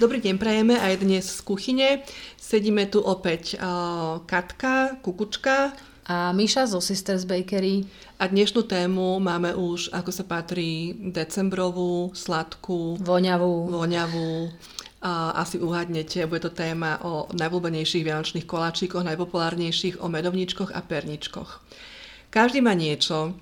Dobrý deň prajeme aj dnes z kuchyne. Sedíme tu opäť uh, Katka, Kukučka. A Miša zo Sisters Bakery. A dnešnú tému máme už, ako sa patrí, decembrovú, sladkú, voňavú. voňavú. A asi uhadnete, bude to téma o najvľúbenejších vianočných koláčikoch, najpopulárnejších, o medovničkoch a perničkoch. Každý má niečo,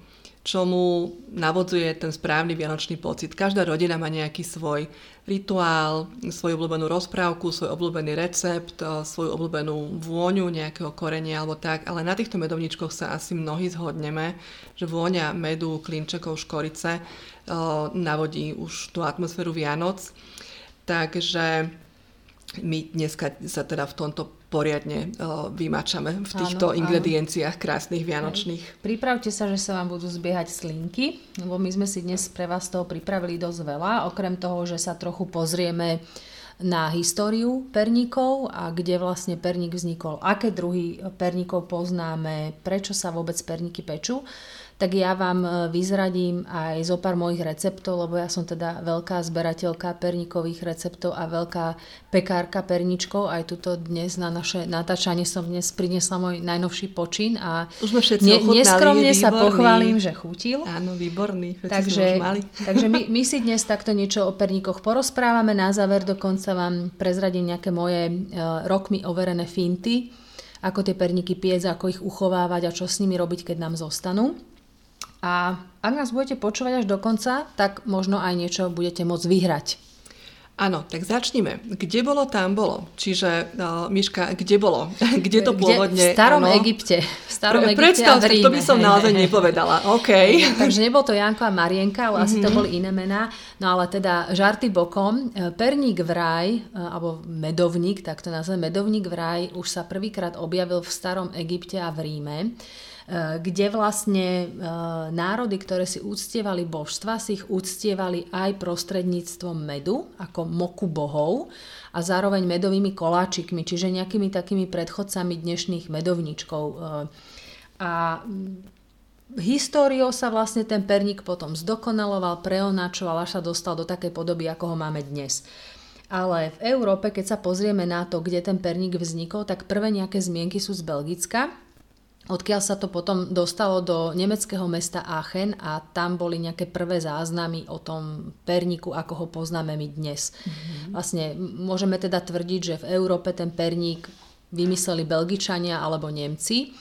čo mu navodzuje ten správny vianočný pocit. Každá rodina má nejaký svoj rituál, svoju obľúbenú rozprávku, svoj obľúbený recept, eh, svoju obľúbenú vôňu nejakého korenia alebo tak, ale na týchto medovničkoch sa asi mnohí zhodneme, že vôňa medu, klinčekov, škorice eh, navodí už tú atmosféru Vianoc. Takže my dneska sa teda v tomto poriadne uh, vymačame v týchto áno, ingredienciách áno. krásnych vianočných. Hej. Pripravte sa, že sa vám budú zbiehať slinky, lebo my sme si dnes pre vás toho pripravili dosť veľa. Okrem toho, že sa trochu pozrieme na históriu perníkov a kde vlastne perník vznikol, aké druhy perníkov poznáme, prečo sa vôbec perníky pečú tak ja vám e, vyzradím aj zo pár mojich receptov, lebo ja som teda veľká zberateľka perníkových receptov a veľká pekárka perničkov. Aj tuto dnes na naše natáčanie som dnes priniesla môj najnovší počin a už sme všetci ne, neskromne sa pochválim, že chutil. Áno, výborný. Takže, mali. takže my, my si dnes takto niečo o perníkoch porozprávame. Na záver dokonca vám prezradím nejaké moje uh, rokmi overené finty, ako tie perníky piec, ako ich uchovávať a čo s nimi robiť, keď nám zostanú. A ak nás budete počúvať až do konca, tak možno aj niečo budete môcť vyhrať. Áno, tak začnime. Kde bolo, tam bolo. Čiže, uh, Miška, kde bolo? kde to pôvodne? V starom áno? Egypte. V starom Pre, Egypte predstav, a v Ríme. to by som naozaj nepovedala. OK. Takže nebol to Janko a Marienka, ale mm-hmm. asi to mhm. boli iné mená. No ale teda žarty bokom. E, perník v raj, e, alebo medovník, tak to nazveme, medovník v raj už sa prvýkrát objavil v starom Egypte a v Ríme. Kde vlastne národy, ktoré si úctievali božstva, si ich úctievali aj prostredníctvom medu, ako moku bohov a zároveň medovými koláčikmi, čiže nejakými takými predchodcami dnešných medovničkov. Eh, a mm, históriou sa vlastne ten perník potom zdokonaloval, preonačoval, až sa dostal do takej podoby, ako ho máme dnes. Ale v Európe, keď sa pozrieme na to, kde ten perník vznikol, tak prvé nejaké zmienky sú z Belgicka, odkiaľ sa to potom dostalo do nemeckého mesta Aachen a tam boli nejaké prvé záznamy o tom perníku, ako ho poznáme my dnes. Mm-hmm. Vlastne môžeme teda tvrdiť, že v Európe ten perník vymysleli Belgičania alebo Nemci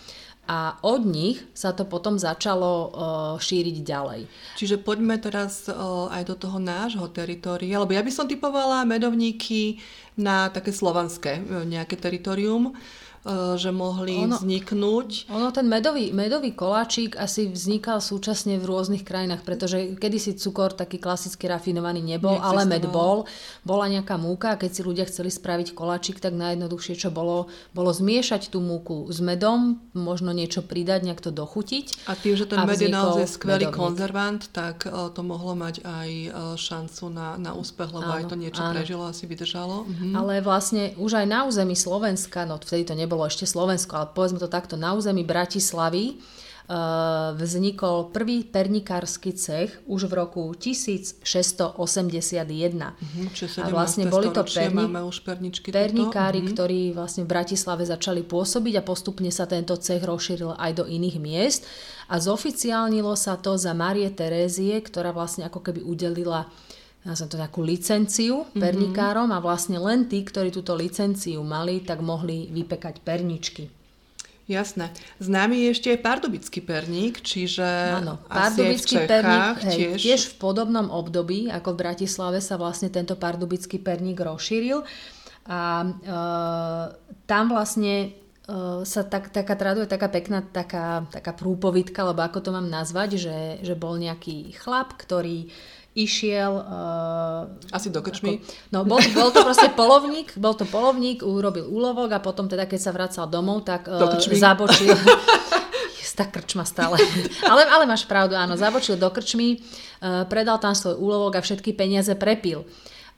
a od nich sa to potom začalo uh, šíriť ďalej. Čiže poďme teraz uh, aj do toho nášho teritoria, lebo ja by som typovala medovníky na také slovanské uh, nejaké teritorium. E, že mohli ono, vzniknúť. Ono ten medový, medový koláčik asi vznikal súčasne v rôznych krajinách, pretože kedysi cukor taký klasicky rafinovaný nebol, ale med bol. Bola nejaká múka a keď si ľudia chceli spraviť koláčik, tak najjednoduchšie, čo bolo, bolo zmiešať tú múku s medom, možno niečo pridať, nejak to dochutiť. A tým, že ten med je naozaj skvelý medovník. konzervant, tak uh, to mohlo mať aj uh, šancu na, na úspech, lebo áno, aj to niečo áno. prežilo, asi vydržalo. Mhm. Ale vlastne už aj na území Slovenska, no vtedy to nebolo nebolo ešte Slovensko, ale povedzme to takto, na území Bratislavy uh, vznikol prvý pernikársky cech už v roku 1681. Uh-huh, a vlastne boli to perni- už pernikári, uh-huh. ktorí vlastne v Bratislave začali pôsobiť a postupne sa tento cech rozšíril aj do iných miest. A zoficiálnilo sa to za Marie Terézie, ktorá vlastne ako keby udelila som to nejakú licenciu mm-hmm. pernikárom a vlastne len tí, ktorí túto licenciu mali, tak mohli vypekať perničky. Jasné. Známy je ešte aj pardubický perník, čiže Áno, pardubický perník hej, tiež... tiež v podobnom období, ako v Bratislave sa vlastne tento pardubický perník rozšíril. A e, tam vlastne sa tak, taká traduje taká pekná taká, taká prúpovitka, alebo ako to mám nazvať, že, že bol nejaký chlap, ktorý išiel... Uh, Asi do krčmy? Ako, no bol, bol to proste polovník, bol to polovník, urobil úlovok a potom teda keď sa vracal domov, tak uh, zabočil... tá krčma stále. ale, ale máš pravdu, áno, zabočil do krčmy, uh, predal tam svoj úlovok a všetky peniaze prepil.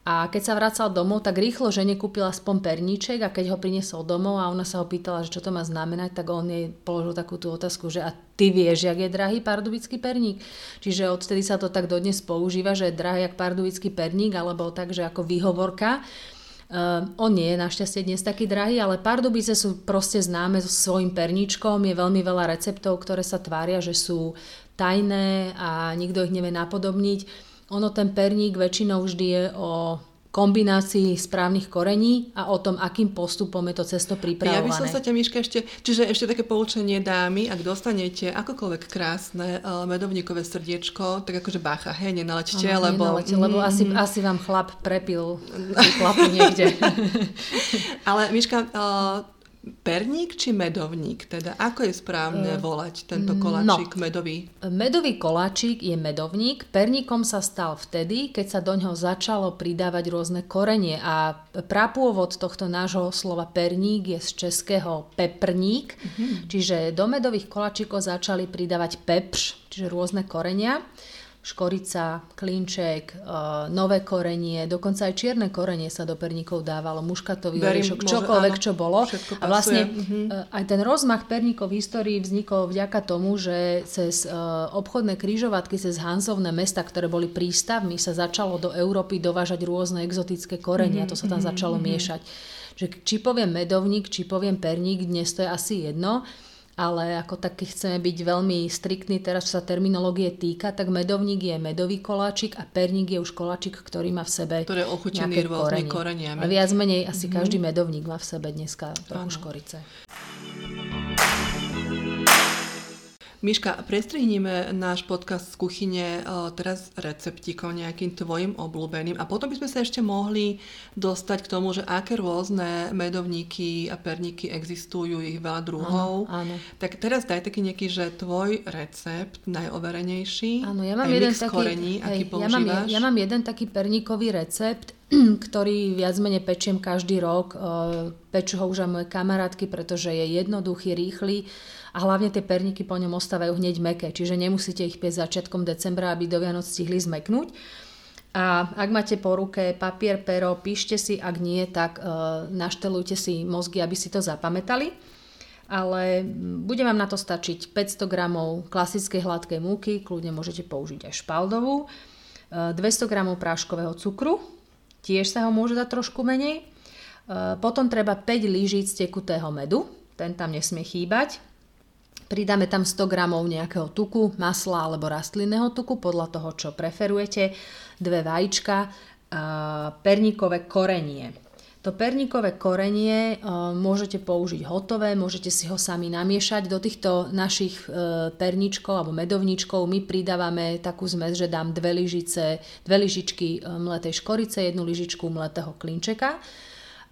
A keď sa vracal domov, tak rýchlo žene kúpila aspoň perníček a keď ho priniesol domov a ona sa ho pýtala, že čo to má znamenať, tak on jej položil takú tú otázku, že a ty vieš, jak je drahý pardubický perník. Čiže odtedy sa to tak dodnes používa, že je drahý jak pardubický perník, alebo tak, že ako výhovorka. Uh, on nie je našťastie dnes taký drahý, ale pardubice sú proste známe so svojím perničkom. Je veľmi veľa receptov, ktoré sa tvária, že sú tajné a nikto ich nevie napodobniť. Ono ten perník väčšinou vždy je o kombinácii správnych korení a o tom, akým postupom je to cesto pripravované. Ja by som sa ťa, Miška, ešte, čiže ešte také poučenie dámy, ak dostanete akokoľvek krásne uh, medovníkové srdiečko, tak akože bacha, hej, nenalečte, Aha, lebo... Nenalete, lebo mm, asi, asi vám chlap prepil klapu niekde. Ale Miška, uh, perník či medovník? Teda ako je správne uh, volať tento no. koláčik no, medový? Medový koláčik je medovník. Perníkom sa stal vtedy, keď sa do ňoho začalo pridávať rôzne korenie a prapôvod tohto nášho slova perník je z českého peprník, uh-huh. čiže do medových koláčikov začali pridávať pepř, čiže rôzne korenia škorica, klinček, uh, nové korenie, dokonca aj čierne korenie sa do perníkov dávalo, muškatový oriešok, čokoľvek, áno, čo bolo. A vlastne uh, aj ten rozmach perníkov v histórii vznikol vďaka tomu, že cez uh, obchodné kryžovatky, cez Hansovné mesta, ktoré boli prístavmi, sa začalo do Európy dovážať rôzne exotické korenia, mm-hmm, to sa tam mm-hmm, začalo mm-hmm. miešať. Že či poviem medovník, či poviem perník, dnes to je asi jedno ale ako taký chceme byť veľmi striktní teraz, čo sa terminológie týka, tak medovník je medový koláčik a perník je už koláčik, ktorý má v sebe Ktoré ochutený rôznymi koreniami. A viac menej asi mm-hmm. každý medovník má v sebe dneska trochu ano. škorice. Miška, prestrihníme náš podcast z kuchyne e, teraz receptíkom nejakým tvojim obľúbeným a potom by sme sa ešte mohli dostať k tomu, že aké rôzne medovníky a perníky existujú, ich veľa druhov. Áno, áno. Tak teraz daj taký nejaký, že tvoj recept najoverenejší. Áno, ja mám jeden taký, korení, hej, aký ja mám, ja mám jeden taký perníkový recept, ktorý viac menej pečiem každý rok. E, pečú ho už aj moje kamarátky, pretože je jednoduchý, rýchly a hlavne tie perníky po ňom ostávajú hneď meké, čiže nemusíte ich piesť začiatkom decembra, aby do Vianoc stihli zmeknúť. A ak máte po ruke papier, pero, píšte si, ak nie, tak e, naštelujte si mozgy, aby si to zapamätali. Ale bude vám na to stačiť 500 g klasickej hladkej múky, kľudne môžete použiť aj špaldovú, e, 200 g práškového cukru, tiež sa ho môže dať trošku menej. E, potom treba 5 lyžíc tekutého medu, ten tam nesmie chýbať. Pridáme tam 100 g nejakého tuku, masla alebo rastlinného tuku, podľa toho, čo preferujete, dve vajíčka, perníkové korenie. To perníkové korenie môžete použiť hotové, môžete si ho sami namiešať. Do týchto našich e, perničkov alebo medovníčkov my pridávame takú zmes, že dám dve, lyžice, dve lyžičky e, mletej škorice, jednu lyžičku mletého klinčeka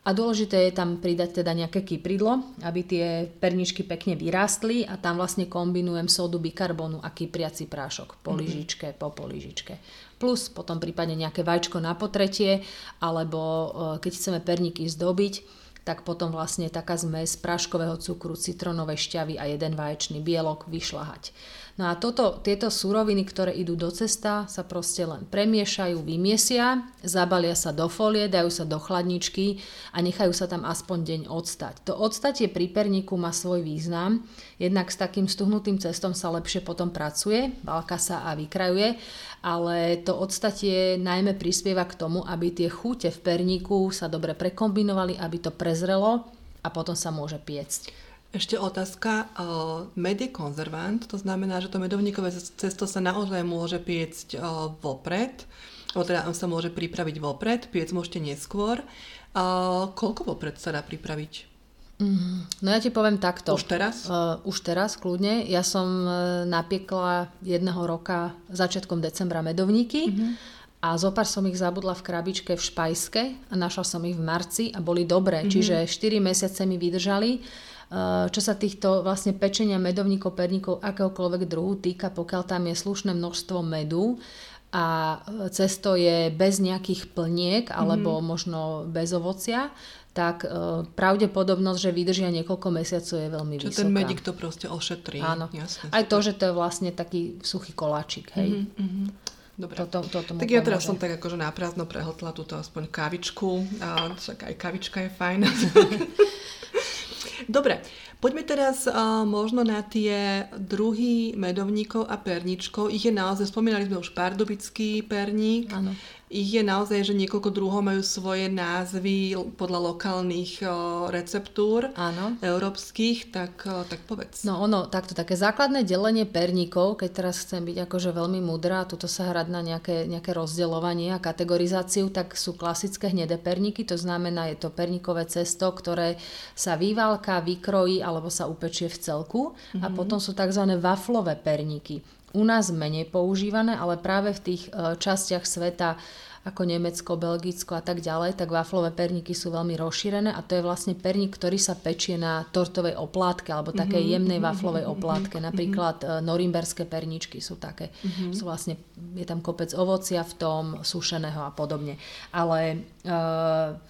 a dôležité je tam pridať teda nejaké kypridlo, aby tie perničky pekne vyrástli a tam vlastne kombinujem sodu bikarbonu a kypriaci prášok po mm-hmm. lyžičke, po poližičke. Plus potom prípadne nejaké vajčko na potretie, alebo e, keď chceme perníky zdobiť, tak potom vlastne taká zmes práškového cukru, citronovej šťavy a jeden vaječný bielok vyšľahať. No a toto, tieto suroviny, ktoré idú do cesta, sa proste len premiešajú, vymiesia, zabalia sa do folie, dajú sa do chladničky a nechajú sa tam aspoň deň odstať. To odstatie pri perníku má svoj význam, jednak s takým stuhnutým cestom sa lepšie potom pracuje, balka sa a vykrajuje, ale to odstatie najmä prispieva k tomu, aby tie chute v perníku sa dobre prekombinovali, aby to prezrelo a potom sa môže piecť. Ešte otázka. Med je konzervant, to znamená, že to medovníkové cesto sa naozaj môže piecť vopred, alebo teda sa môže pripraviť vopred, piec môžete neskôr. Koľko vopred sa dá pripraviť? Mm, no ja ti poviem takto. Už teraz? Uh, už teraz, kľudne. Ja som uh, napiekla jedného roka začiatkom decembra medovníky. Mm-hmm. A zopár som ich zabudla v krabičke v špajske a našla som ich v marci a boli dobré. Mm-hmm. Čiže 4 mesiace mi vydržali. Eh, čo sa týchto vlastne pečenia medovníkov, perníkov, akéhokoľvek druhu týka, pokiaľ tam je slušné množstvo medu a eh, cesto je bez nejakých plniek alebo mm-hmm. možno bez ovocia, tak e, pravdepodobnosť, že vydržia niekoľko mesiacov je veľmi Čo vysoká. ten medík to proste ošetrí. Áno. Jasne, Aj to, že to je vlastne taký suchý koláčik. Hej. Mm-hmm. Dobre. Toto, to tak ja teraz som tak akože náprázdno prehotla túto aspoň kavičku. A však aj kavička je fajn. Dobre, poďme teraz uh, možno na tie druhy medovníkov a perničkov. Ich je naozaj, spomínali sme už pardubický perník, ano. Ich je naozaj, že niekoľko druhov majú svoje názvy podľa lokálnych receptúr Áno. európskych, tak, tak povedz. No ono, takto, také základné delenie perníkov, keď teraz chcem byť akože veľmi mudrá, tuto sa hrať na nejaké, nejaké rozdeľovanie a kategorizáciu, tak sú klasické hnedé perníky, to znamená, je to perníkové cesto, ktoré sa vyválka, vykrojí alebo sa upečie v celku mm-hmm. a mhm. potom sú tzv. waflové perníky u nás menej používané, ale práve v tých e, častiach sveta ako Nemecko, Belgicko a tak ďalej, tak waflové perníky sú veľmi rozšírené a to je vlastne perník, ktorý sa pečie na tortovej oplátke alebo takej mm-hmm. jemnej waflovej oplátke. Napríklad mm-hmm. norimberské perničky sú také. Mm-hmm. Sú vlastne, je tam kopec ovocia v tom, sušeného a podobne. Ale e,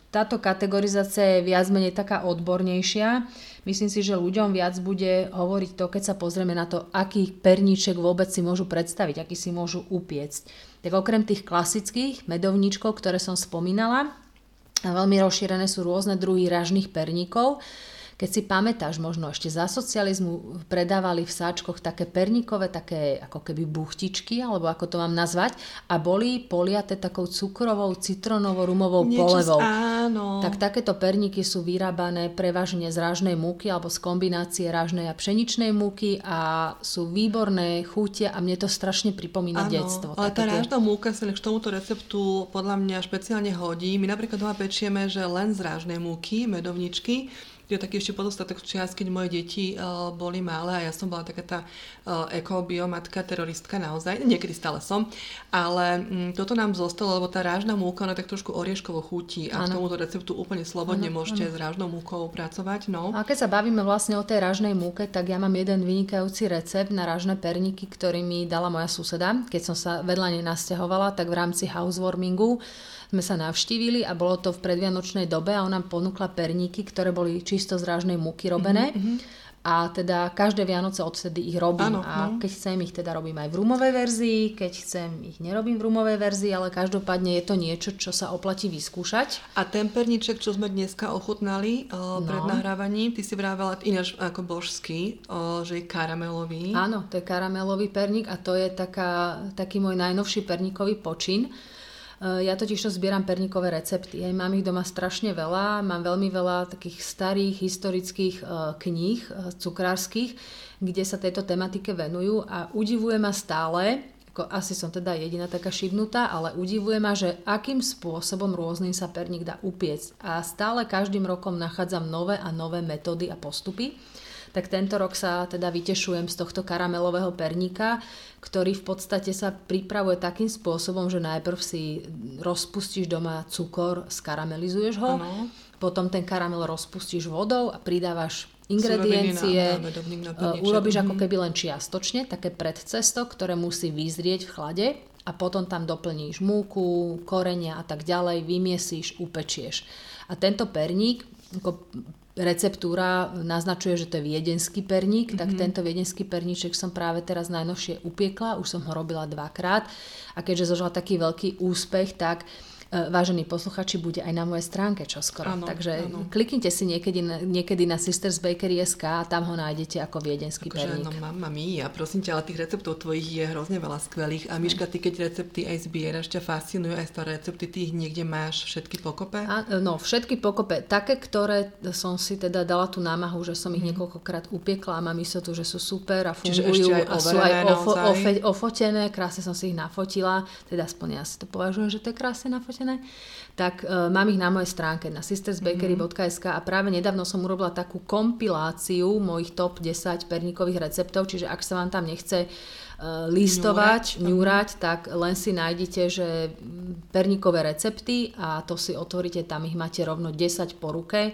táto kategorizácia je viac menej taká odbornejšia. Myslím si, že ľuďom viac bude hovoriť to, keď sa pozrieme na to, aký perníček vôbec si môžu predstaviť, aký si môžu upiecť. Tak okrem tých klasických medovníčkov, ktoré som spomínala, veľmi rozšírené sú rôzne druhy ražných perníkov, keď si pamätáš, možno ešte za socializmu predávali v sáčkoch také perníkové, také ako keby buchtičky, alebo ako to mám nazvať, a boli poliate takou cukrovou, citronovou, rumovou Niečo polevou. Áno. Tak takéto perníky sú vyrábané prevažne z rážnej múky alebo z kombinácie rážnej a pšeničnej múky a sú výborné chutia a mne to strašne pripomína áno, detstvo. Ale tá rážna múka sa k tomuto receptu podľa mňa špeciálne hodí. My napríklad doma pečieme, že len z rážnej múky, medovničky, je taký ešte podostatok čias, keď moje deti uh, boli malé a ja som bola taká tá uh, ekobiomatka, teroristka naozaj, niekedy stále som, ale um, toto nám zostalo, lebo tá rážna múka, ona tak trošku orieškovo chutí a ano. k tomuto receptu úplne slobodne ano, môžete ano. s rážnou múkou pracovať. No. A keď sa bavíme vlastne o tej rážnej múke, tak ja mám jeden vynikajúci recept na rážne perníky, ktorý mi dala moja suseda, keď som sa vedľa nej nasťahovala, tak v rámci housewarmingu sme sa navštívili a bolo to v predvianočnej dobe a ona ponúkla perníky, ktoré boli čisto z rážnej múky robené. Mm-hmm. A teda každé Vianoce odtedy ich robím. Ano, a no. keď chcem, ich teda robím aj v rumovej verzii, keď chcem, ich nerobím v rumovej verzii, ale každopádne je to niečo, čo sa oplatí vyskúšať. A ten perníček, čo sme dneska ochutnali o, no. pred nahrávaním, ty si vravela ináč ako božský, o, že je karamelový. Áno, to je karamelový perník a to je taká, taký môj najnovší perníkový počin. Eh, ja totiž to zbieram perníkové recepty. Ja mám ich doma strašne veľa. Mám veľmi veľa takých starých historických eh, kníh eh, cukrárskych, kde sa tejto tematike venujú a udivuje ma stále, ako asi som teda jediná taká šibnutá, ale udivuje ma, že akým spôsobom rôznym sa perník dá upiecť. A stále každým rokom nachádzam nové a nové metódy a postupy tak tento rok sa teda vytešujem z tohto karamelového perníka, ktorý v podstate sa pripravuje takým spôsobom, že najprv si rozpustíš doma cukor, skaramelizuješ ho, ano. potom ten karamel rozpustíš vodou a pridávaš ingrediencie, na, na, na urobíš ako mhm. keby len čiastočne, také predcesto, ktoré musí vyzrieť v chlade a potom tam doplníš múku, korenia a tak ďalej, vymiesíš, upečieš. A tento perník, ako receptúra naznačuje, že to je viedenský perník, mm-hmm. tak mhm. tento viedenský perníček som práve teraz najnovšie upiekla, už som ho robila dvakrát a keďže zožila taký veľký úspech, tak E, vážení posluchači, bude aj na mojej stránke čoskoro. Ano, Takže ano. kliknite si niekedy, niekedy na Sisters Bakery SK a tam ho nájdete ako viedenský akože, perník. No mama mia, prosím ťa, ale tých receptov tvojich je hrozne veľa skvelých. A Miška, ty keď recepty aj zbieraš, ťa fascinujú aj staré recepty, ty ich niekde máš všetky pokope? A, no, všetky pokope. Také, ktoré som si teda dala tú námahu, že som ich mm. niekoľkokrát upiekla a mám istotu, že sú super a fungujú aj a sú aj ofo, ofe, ofotené. Krásne som si ich nafotila. Teda aspoň ja si to považujem, že to je krásne nafotila zaplatené, tak uh, mám ich na mojej stránke na sistersbakery.sk a práve nedávno som urobila takú kompiláciu mojich top 10 perníkových receptov, čiže ak sa vám tam nechce uh, listovať, ňúrať, tak len si nájdete, že perníkové recepty a to si otvoríte, tam ich máte rovno 10 po ruke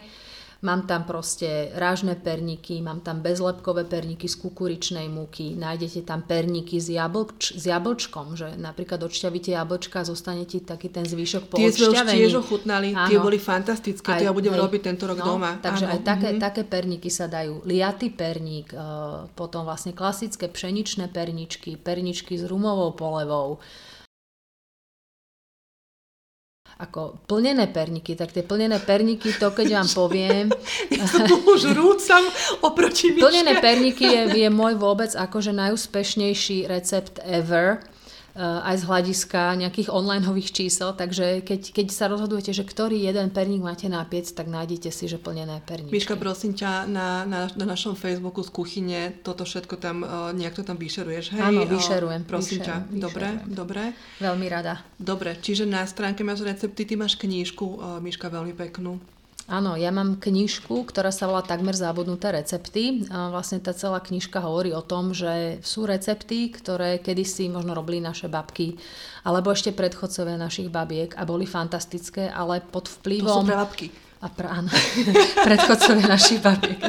Mám tam proste rážne perníky, mám tam bezlepkové perníky z kukuričnej múky, nájdete tam perníky s, jablč, s jablčkom, že napríklad odšťavíte jablčka a zostane ti taký ten zvyšok po Tie sme už tiež ochutnali, tie boli fantastické, tie ja budem hej, robiť tento rok no, doma. Takže Áno. aj také, mm-hmm. také perníky sa dajú. Liatý perník, e, potom vlastne klasické pšeničné perničky, perničky s rumovou polevou, ako plnené perniky, tak tie plnené perniky, to keď vám poviem... ja už rúcam oproti Plnené perniky je, je môj vôbec akože najúspešnejší recept ever. Aj z hľadiska nejakých onlineových čísel, takže keď, keď sa rozhodujete, že ktorý jeden perník máte na piec, tak nájdete si, že plnené perníčky. Miška, prosím ťa, na, na, na našom Facebooku z kuchyne toto všetko tam, uh, nejak to tam vyšeruješ, hej? Áno, vyšerujem. Prosím vyšerujem, ťa, dobre, vyšerujem. dobre. Veľmi rada. Dobre, čiže na stránke máš recepty, ty máš knížku, Miška, veľmi peknú. Áno, ja mám knižku, ktorá sa volá Takmer zabudnuté recepty. A vlastne tá celá knižka hovorí o tom, že sú recepty, ktoré kedysi možno robili naše babky, alebo ešte predchodcovia našich babiek a boli fantastické, ale pod vplyvom... To sú pre babky. A pr- áno, predchodcovia našich babiek.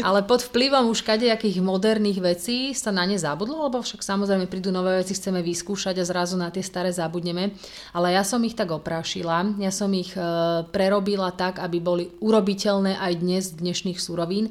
Ale pod vplyvom už kadejakých moderných vecí sa na ne zabudlo, lebo však samozrejme prídu nové veci, chceme vyskúšať a zrazu na tie staré zabudneme. Ale ja som ich tak oprášila, ja som ich e, prerobila tak, aby boli urobiteľné aj dnes z dnešných surovín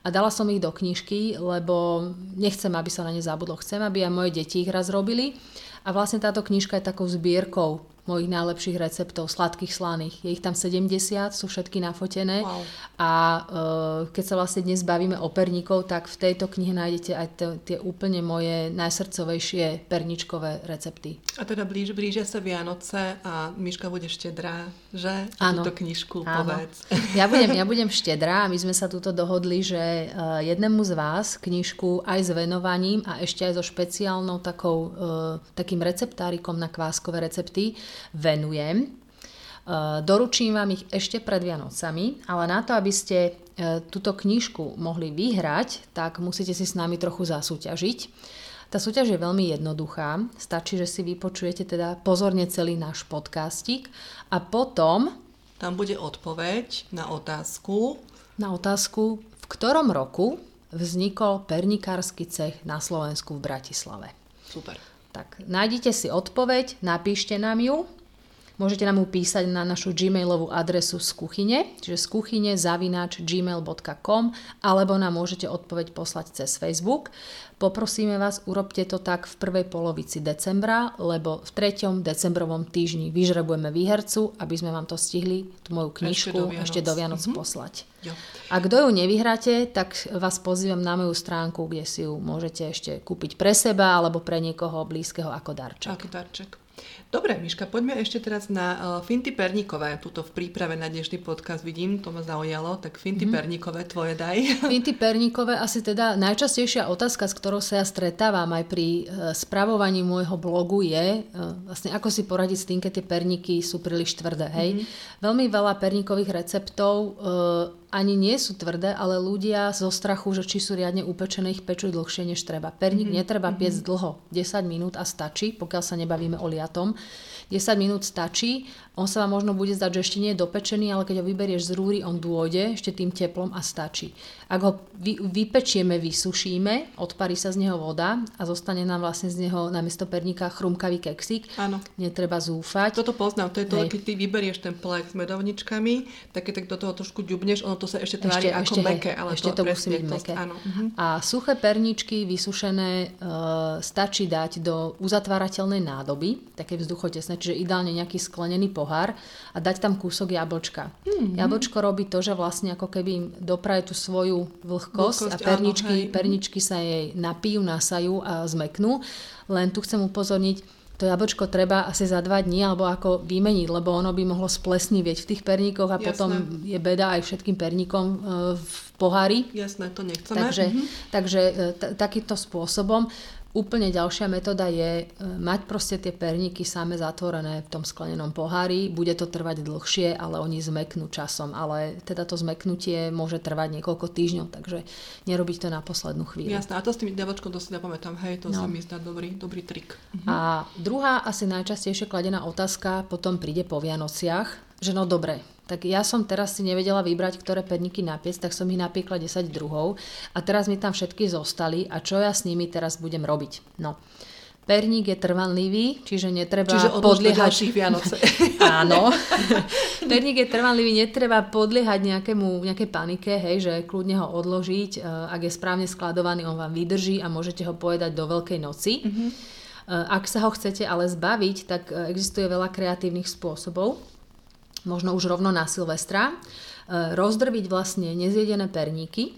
a dala som ich do knižky, lebo nechcem, aby sa na ne zabudlo. Chcem, aby aj moje deti ich raz robili. A vlastne táto knižka je takou zbierkou mojich najlepších receptov, sladkých, slaných. Je ich tam 70, sú všetky nafotené. Wow. A uh, keď sa vlastne dnes bavíme o perníkov, tak v tejto knihe nájdete aj to, tie úplne moje najsrdcovejšie perničkové recepty. A teda blíž, blížia sa Vianoce a Miška bude štedrá, že? Áno. Túto knižku Áno. povedz. Ja budem, ja budem štedrá a my sme sa tuto dohodli, že uh, jednému z vás knižku aj s venovaním a ešte aj so špeciálnou takou, uh, takým receptárikom na kváskové recepty venujem. Uh, Doručím vám ich ešte pred Vianocami, ale na to, aby ste uh, túto knižku mohli vyhrať, tak musíte si s nami trochu zasúťažiť. Tá súťaž je veľmi jednoduchá. Stačí, že si vypočujete teda pozorne celý náš podcastik a potom Tam bude odpoveď na otázku. na otázku, v ktorom roku vznikol pernikársky cech na Slovensku v Bratislave. Super. Tak nájdite si odpoveď, napíšte nám ju. Môžete nám ju písať na našu gmailovú adresu z kuchyne, čiže z kuchyne zavináč gmail.com alebo nám môžete odpoveď poslať cez Facebook. Poprosíme vás, urobte to tak v prvej polovici decembra, lebo v 3. decembrovom týždni vyžrebujeme výhercu, aby sme vám to stihli, tú moju knižku, do Vianoc. ešte do Vianoc Mhm. poslať. Jo. A kto ju nevyhráte, tak vás pozývam na moju stránku, kde si ju môžete ešte kúpiť pre seba alebo pre niekoho blízkeho ako darček. Aký darček. Dobre, Miška, poďme ešte teraz na uh, finty perníkové. Tuto v príprave na dnešný podcast vidím, to ma zaujalo, tak finty mm-hmm. perníkové tvoje daj. Finty perníkové asi teda najčastejšia otázka, s ktorou sa ja stretávam aj pri e, spravovaní môjho blogu je, e, vlastne ako si poradiť s tým, keď tie perníky sú príliš tvrdé. Hej? Mm-hmm. Veľmi veľa perníkových receptov e, ani nie sú tvrdé, ale ľudia zo strachu, že či sú riadne upečené, ich pečujú dlhšie než treba. Perník mm-hmm. netreba piecť dlho, 10 minút a stačí, pokiaľ sa nebavíme o liatom. 10 minút stačí, on sa vám možno bude zdať, že ešte nie je dopečený, ale keď ho vyberieš z rúry, on dôjde ešte tým teplom a stačí. Ak ho vy, vypečieme, vysušíme, odparí sa z neho voda a zostane nám vlastne z neho namiesto perníka chrumkavý keksík. Áno. Netreba zúfať. Toto poznám, to je to, Hej. keď ty vyberieš ten plek s medovničkami, tak keď tak do toho trošku ďubneš, ono to sa ešte tvári ako hej, meké, ale ešte to, to musí byť meké. áno. mhm. A suché perničky vysušené e, stačí dať do uzatvárateľnej nádoby, také vzduchotesné, čiže ideálne nejaký sklenený pohár a dať tam kúsok jablčka. Mhm. Mm-hmm. Jablčko robí to, že vlastne ako keby im dopraje tú svoju vlhkosť, Vlhkosť, a perničky, áno, hej. perničky sa jej napijú, nasajú a zmeknú. Len tu chcem upozorniť, to jablčko treba asi za dva dní alebo ako vymeniť, lebo ono by mohlo splesnivieť v tých perníkoch a Jasné. potom je beda aj všetkým perníkom e, v pohári. Jasné, to nechceme. Takže, Mhm. takže e, takýmto spôsobom. Úplne ďalšia metóda je e, mať proste tie perníky same zatvorené v tom sklenenom pohári. Bude to trvať dlhšie, ale oni zmeknú časom. Ale teda to zmeknutie môže trvať niekoľko týždňov, takže nerobiť to na poslednú chvíľu. Jasné, a to s tým jablčkom to si nepamätám, hej, to No. sa mi zdá dobrý, dobrý trik. A druhá asi najčastejšie kladená otázka potom príde po Vianociach, že no dobre, tak ja som teraz si nevedela vybrať, ktoré perníky napiec, tak som ich napiekla 10 druhov a teraz mi tam všetky zostali a čo ja s nimi teraz budem robiť? No. Perník je trvanlivý, čiže netreba Čiže podliehať... ďalších Vianoce. Áno. Perník je trvanlivý, netreba podliehať nejakému, nejakej panike, hej, že kľudne ho odložiť. e, Ak je správne skladovaný, on vám vydrží a môžete ho pojedať do Veľkej noci. Mhm. E, Ak sa ho chcete ale zbaviť, tak e, existuje veľa kreatívnych spôsobov. Možno už rovno na Silvestra. E, Rozdrbiť vlastne nezjedené perníky,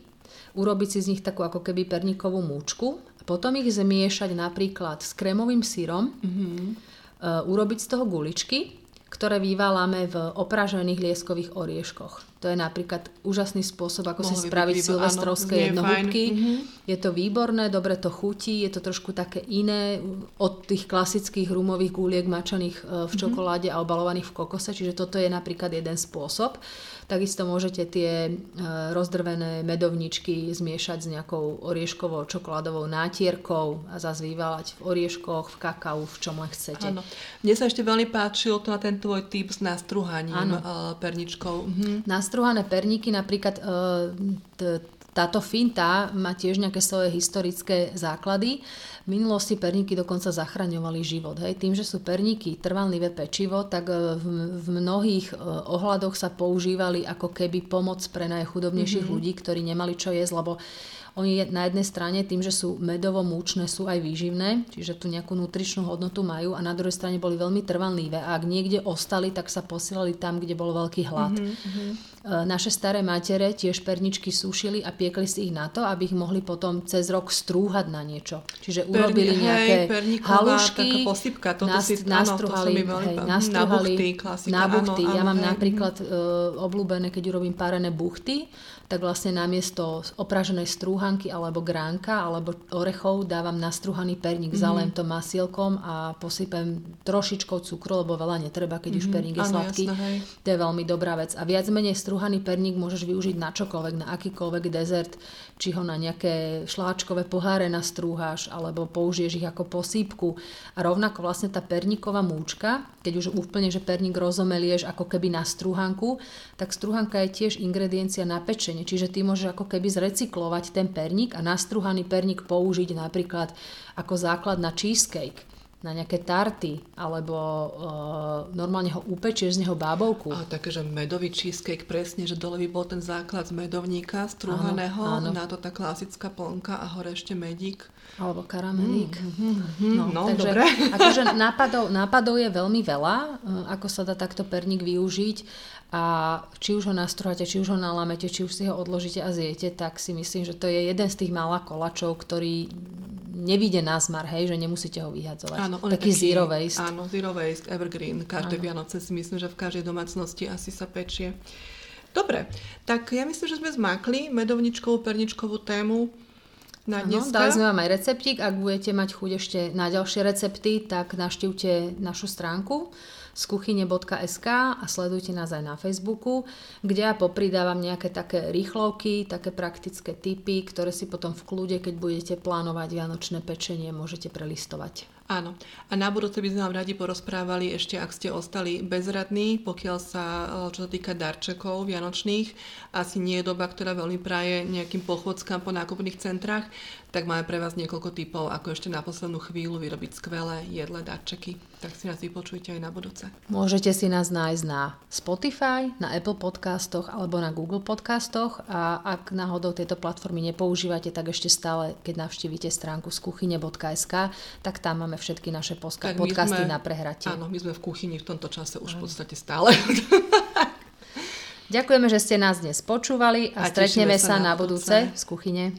urobiť si z nich takú ako keby perníkovú múčku Potom ich zmiešať napríklad s krémovým sírom, mm-hmm. urobiť z toho guličky, ktoré vyváľame v opražených lieskových orieškoch. To je napríklad úžasný spôsob, ako Mohli si spraviť výbor, silvestrovské jednohúbky. Mm-hmm. Je to výborné, dobre to chutí, je to trošku také iné od tých klasických rumových gúliek mačaných e, v mhm. čokoláde mm-hmm. a obalovaných v kokose, čiže toto je napríklad jeden spôsob. Takisto môžete tie e, rozdrvené medovničky zmiešať s nejakou orieškovou čokoládovou nátierkou a zase vyválať v orieškoch, v kakau, v čom len chcete. Áno. Mne sa ešte veľmi páčil to na ten tvoj tip s nastruhaním Áno. E, perničkou. Mhm nastruhané perníky, napríklad e, táto finta má tiež nejaké svoje historické základy. V minulosti perníky dokonca zachraňovali život. Hej. Tým, že sú perníky trvanlivé pečivo, tak e, v, v mnohých e, ohľadoch sa používali ako keby pomoc pre najchudobnejších mm-hmm. ľudí, ktorí nemali čo jesť, lebo oni na jednej strane tým, že sú medovo-múčne, sú aj výživné, čiže tu nejakú nutričnú hodnotu majú a na druhej strane boli veľmi trvanlivé. A ak niekde ostali, tak sa posielali tam, kde bol veľký hlad. Mm-hmm. Naše staré matere tiež perničky sušili a piekli si ich na to, aby ich mohli potom cez rok strúhať na niečo. Čiže urobili Perni, nejaké hej, halušky, posypka, toto nás, si, nastruhali, áno, hej, nastruhali na buchty, klasika, na buchty. Áno, ja mám hej. napríklad uh, obľúbené, keď urobím párené buchty, tak vlastne namiesto opraženej strúhanky alebo gránka alebo orechov dávam nastruhaný perník, mm-hmm. zalem to masielkom a posypem trošičkou cukru, lebo veľa netreba, keď mm-hmm. už mhm. perník je ano, sladký. Jasné, to je veľmi dobrá vec. A viac menej strúhaný perník môžeš využiť na čokoľvek, na akýkoľvek dezert, či ho na nejaké šláčkové poháre nastrúhaš, alebo použiješ ich ako posýpku. A rovnako vlastne tá perníková múčka, keď už úplne, že perník rozomelieš ako keby na strúhanku, tak strúhanka je tiež ingrediencia na pečenie perník. Čiže ty môžeš ako keby zrecyklovať ten perník a nastruhaný perník použiť napríklad ako základ na cheesecake na nejaké tarty, alebo uh, normálne ho upečieš z neho bábovku. A také, že medový cheesecake, presne, že dole by bol ten základ z medovníka strúhaného, áno, áno. na to tá klasická plnka a hore ešte medík. Alebo karamelík. Mm, mm, no, no takže, dobre. Akože nápadov, nápadov je veľmi veľa, ako sa dá takto perník využiť a či už ho nastruháte, či už ho nalamete, či už si ho odložíte a zjete, tak si myslím, že to je jeden z tých malá kolačov, ktorý nevíde na zmar, hej, že nemusíte ho vyhadzovať. Áno, taký, taký zero waste. Áno, zero waste, evergreen. Každé áno. Vianoce si myslím, že v každej domácnosti asi sa pečie. Dobre, tak ja myslím, že sme zmakli medovničkovú, perničkovú tému na dneska. Ano, dali sme vám aj receptík. Ak budete mať chuť ešte na ďalšie recepty, tak naštívte našu stránku z kuchyne.sk a sledujte nás aj na Facebooku, kde ja popridávam nejaké také rýchlovky, také praktické typy, ktoré si potom v kľude, keď budete plánovať vianočné pečenie, môžete prelistovať. Áno. A na budúce by sme vám radi porozprávali ešte, ak ste ostali bezradní, pokiaľ sa, čo sa týka darčekov vianočných, asi nie je doba, ktorá veľmi praje nejakým pochodskám po nákupných centrách, tak máme pre vás niekoľko typov, ako ešte na poslednú chvíľu vyrobiť skvelé jedlé darčeky. Tak si nás vypočujte aj na budúce. Môžete si nás nájsť na Spotify, na Apple podcastoch alebo na Google podcastoch a ak náhodou tieto platformy nepoužívate, tak ešte stále, keď navštívite stránku z kuchyne.sk, tak tam máme všetky naše poska- podcasty sme, na prehratie. Áno, my sme v kuchyni v tomto čase už v podstate stále. Ďakujeme, že ste nás dnes počúvali a, a stretneme sa na budúce z kuchyne.